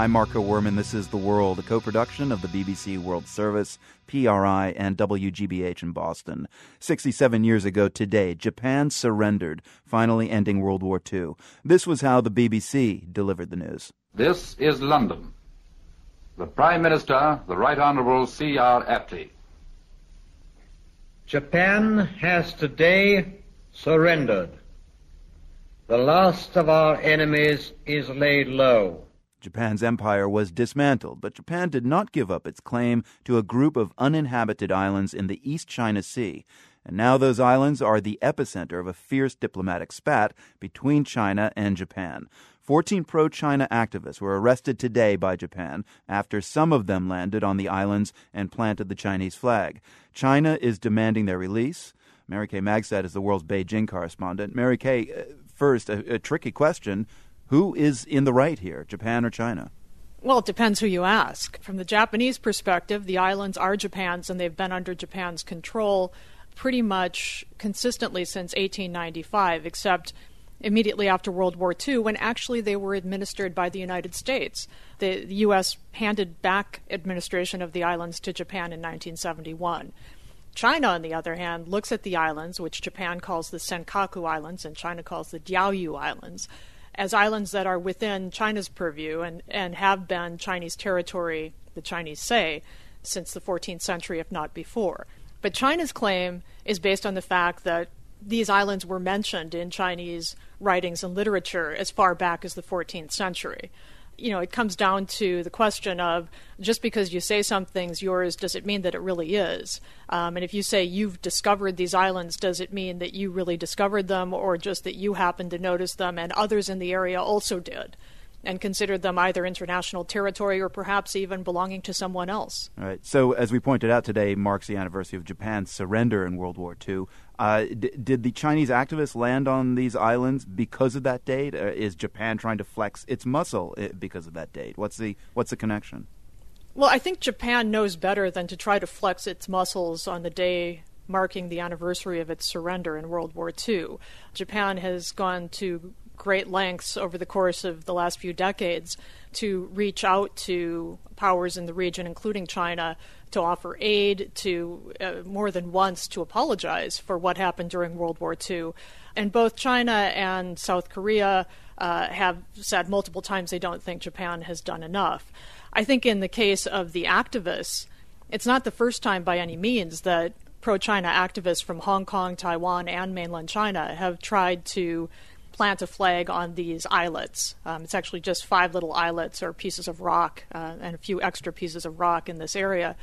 I'm Marco Werman. This is The World, a co production of the BBC World Service, PRI, and WGBH in Boston. 67 years ago today, Japan surrendered, finally ending World War II. This was how the BBC delivered the news. This is London. The Prime Minister, the Right Honourable C.R. Attlee. Japan has today surrendered. The last of our enemies is laid low. Japan's empire was dismantled, but Japan did not give up its claim to a group of uninhabited islands in the East China Sea. And now those islands are the epicenter of a fierce diplomatic spat between China and Japan. 14 pro China activists were arrested today by Japan after some of them landed on the islands and planted the Chinese flag. China is demanding their release. Mary Kay Magistad is the world's Beijing correspondent. Mary Kay, uh, first, a, a tricky question. Who is in the right here, Japan or China? Well, it depends who you ask. From the Japanese perspective, the islands are Japan's and they've been under Japan's control pretty much consistently since 1895, except immediately after World War II, when actually they were administered by the United States. The U.S. handed back administration of the islands to Japan in 1971. China, on the other hand, looks at the islands, which Japan calls the Senkaku Islands and China calls the Diaoyu Islands, as islands that are within China's purview and, and have been Chinese territory, the Chinese say, since the 14th century, if not before. But China's claim is based on the fact that these islands were mentioned in Chinese writings and literature as far back as the 14th century you know, it comes down to the question of just because you say something's yours, does it mean that it really is? Um, and if you say you've discovered these islands, does it mean that you really discovered them or just that you happened to notice them and others in the area also did? And considered them either international territory or perhaps even belonging to someone else. All right. So, as we pointed out today, marks the anniversary of Japan's surrender in World War II. Uh, d- did the Chinese activists land on these islands because of that date? Uh, is Japan trying to flex its muscle uh, because of that date? What's the what's the connection? Well, I think Japan knows better than to try to flex its muscles on the day marking the anniversary of its surrender in World War II. Japan has gone to great lengths over the course of the last few decades to reach out to powers in the region, including China, to offer aid, to uh, more than once to apologize for what happened during World War II. And both China and South Korea uh, have said multiple times they don't think Japan has done enough. I think in the case of the activists, it's not the first time by any means that pro China activists from Hong Kong, Taiwan, and mainland China have tried to plant a flag on these islets. Um, it's actually just five little islets or pieces of rock uh, and a few extra pieces of rock in this area.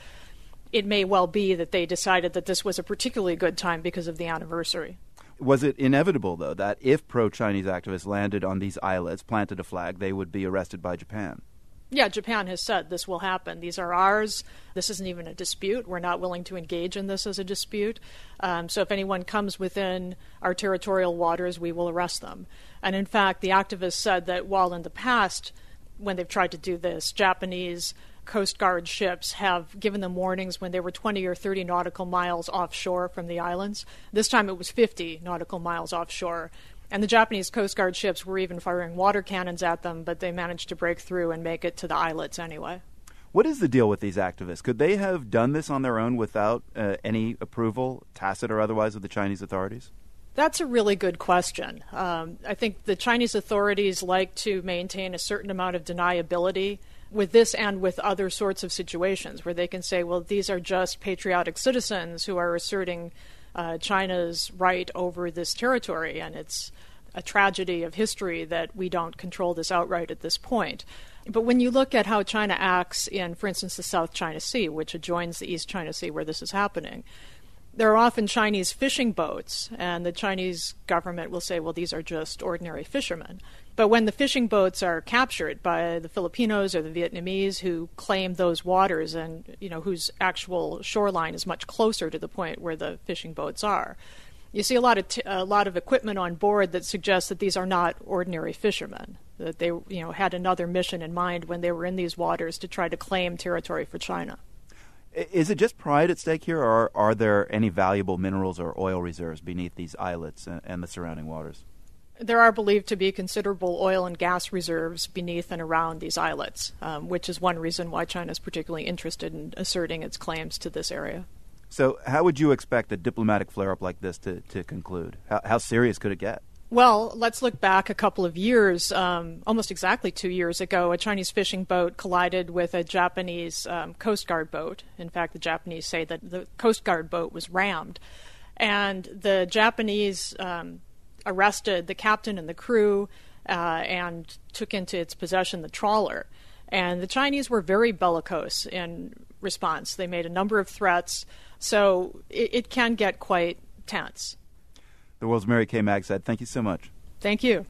It may well be that they decided that this was a particularly good time because of the anniversary. Was it inevitable, though, that if pro Chinese activists landed on these islets, planted a flag, they would be arrested by Japan? Yeah, Japan has said this will happen. These are ours. This isn't even a dispute. We're not willing to engage in this as a dispute. Um, so if anyone comes within our territorial waters, we will arrest them. And in fact, the activists said that while in the past, when they've tried to do this, Japanese Coast Guard ships have given them warnings when they were 20 or 30 nautical miles offshore from the islands. This time it was 50 nautical miles offshore. And the Japanese Coast Guard ships were even firing water cannons at them, but they managed to break through and make it to the islets anyway. What is the deal with these activists? Could they have done this on their own without uh, any approval, tacit or otherwise, of the Chinese authorities? That's a really good question. Um, I think the Chinese authorities like to maintain a certain amount of deniability with this and with other sorts of situations where they can say, well, these are just patriotic citizens who are asserting uh, China's right over this territory, and it's a tragedy of history that we don't control this outright at this point. But when you look at how China acts in, for instance, the South China Sea, which adjoins the East China Sea where this is happening, there are often Chinese fishing boats, and the Chinese government will say, well, these are just ordinary fishermen. But when the fishing boats are captured by the Filipinos or the Vietnamese who claim those waters and you know whose actual shoreline is much closer to the point where the fishing boats are, you see a lot of t- a lot of equipment on board that suggests that these are not ordinary fishermen. That they you know had another mission in mind when they were in these waters to try to claim territory for China. Is it just pride at stake here, or are there any valuable minerals or oil reserves beneath these islets and, the surrounding waters? There are believed to be considerable oil and gas reserves beneath and around these islets, um, which is one reason why China is particularly interested in asserting its claims to this area. So, how would you expect a diplomatic flare up like this to, to conclude? How, how serious could it get? Well, let's look back a couple of years. Um, almost exactly two years ago, a Chinese fishing boat collided with a Japanese um, Coast Guard boat. In fact, the Japanese say that the Coast Guard boat was rammed. And the Japanese um, arrested the captain and the crew uh, and took into its possession the trawler. And the Chinese were very bellicose in response. They made a number of threats. So it, it can get quite tense. The world's Mary Kay Magistad. Thank you so much. Thank you.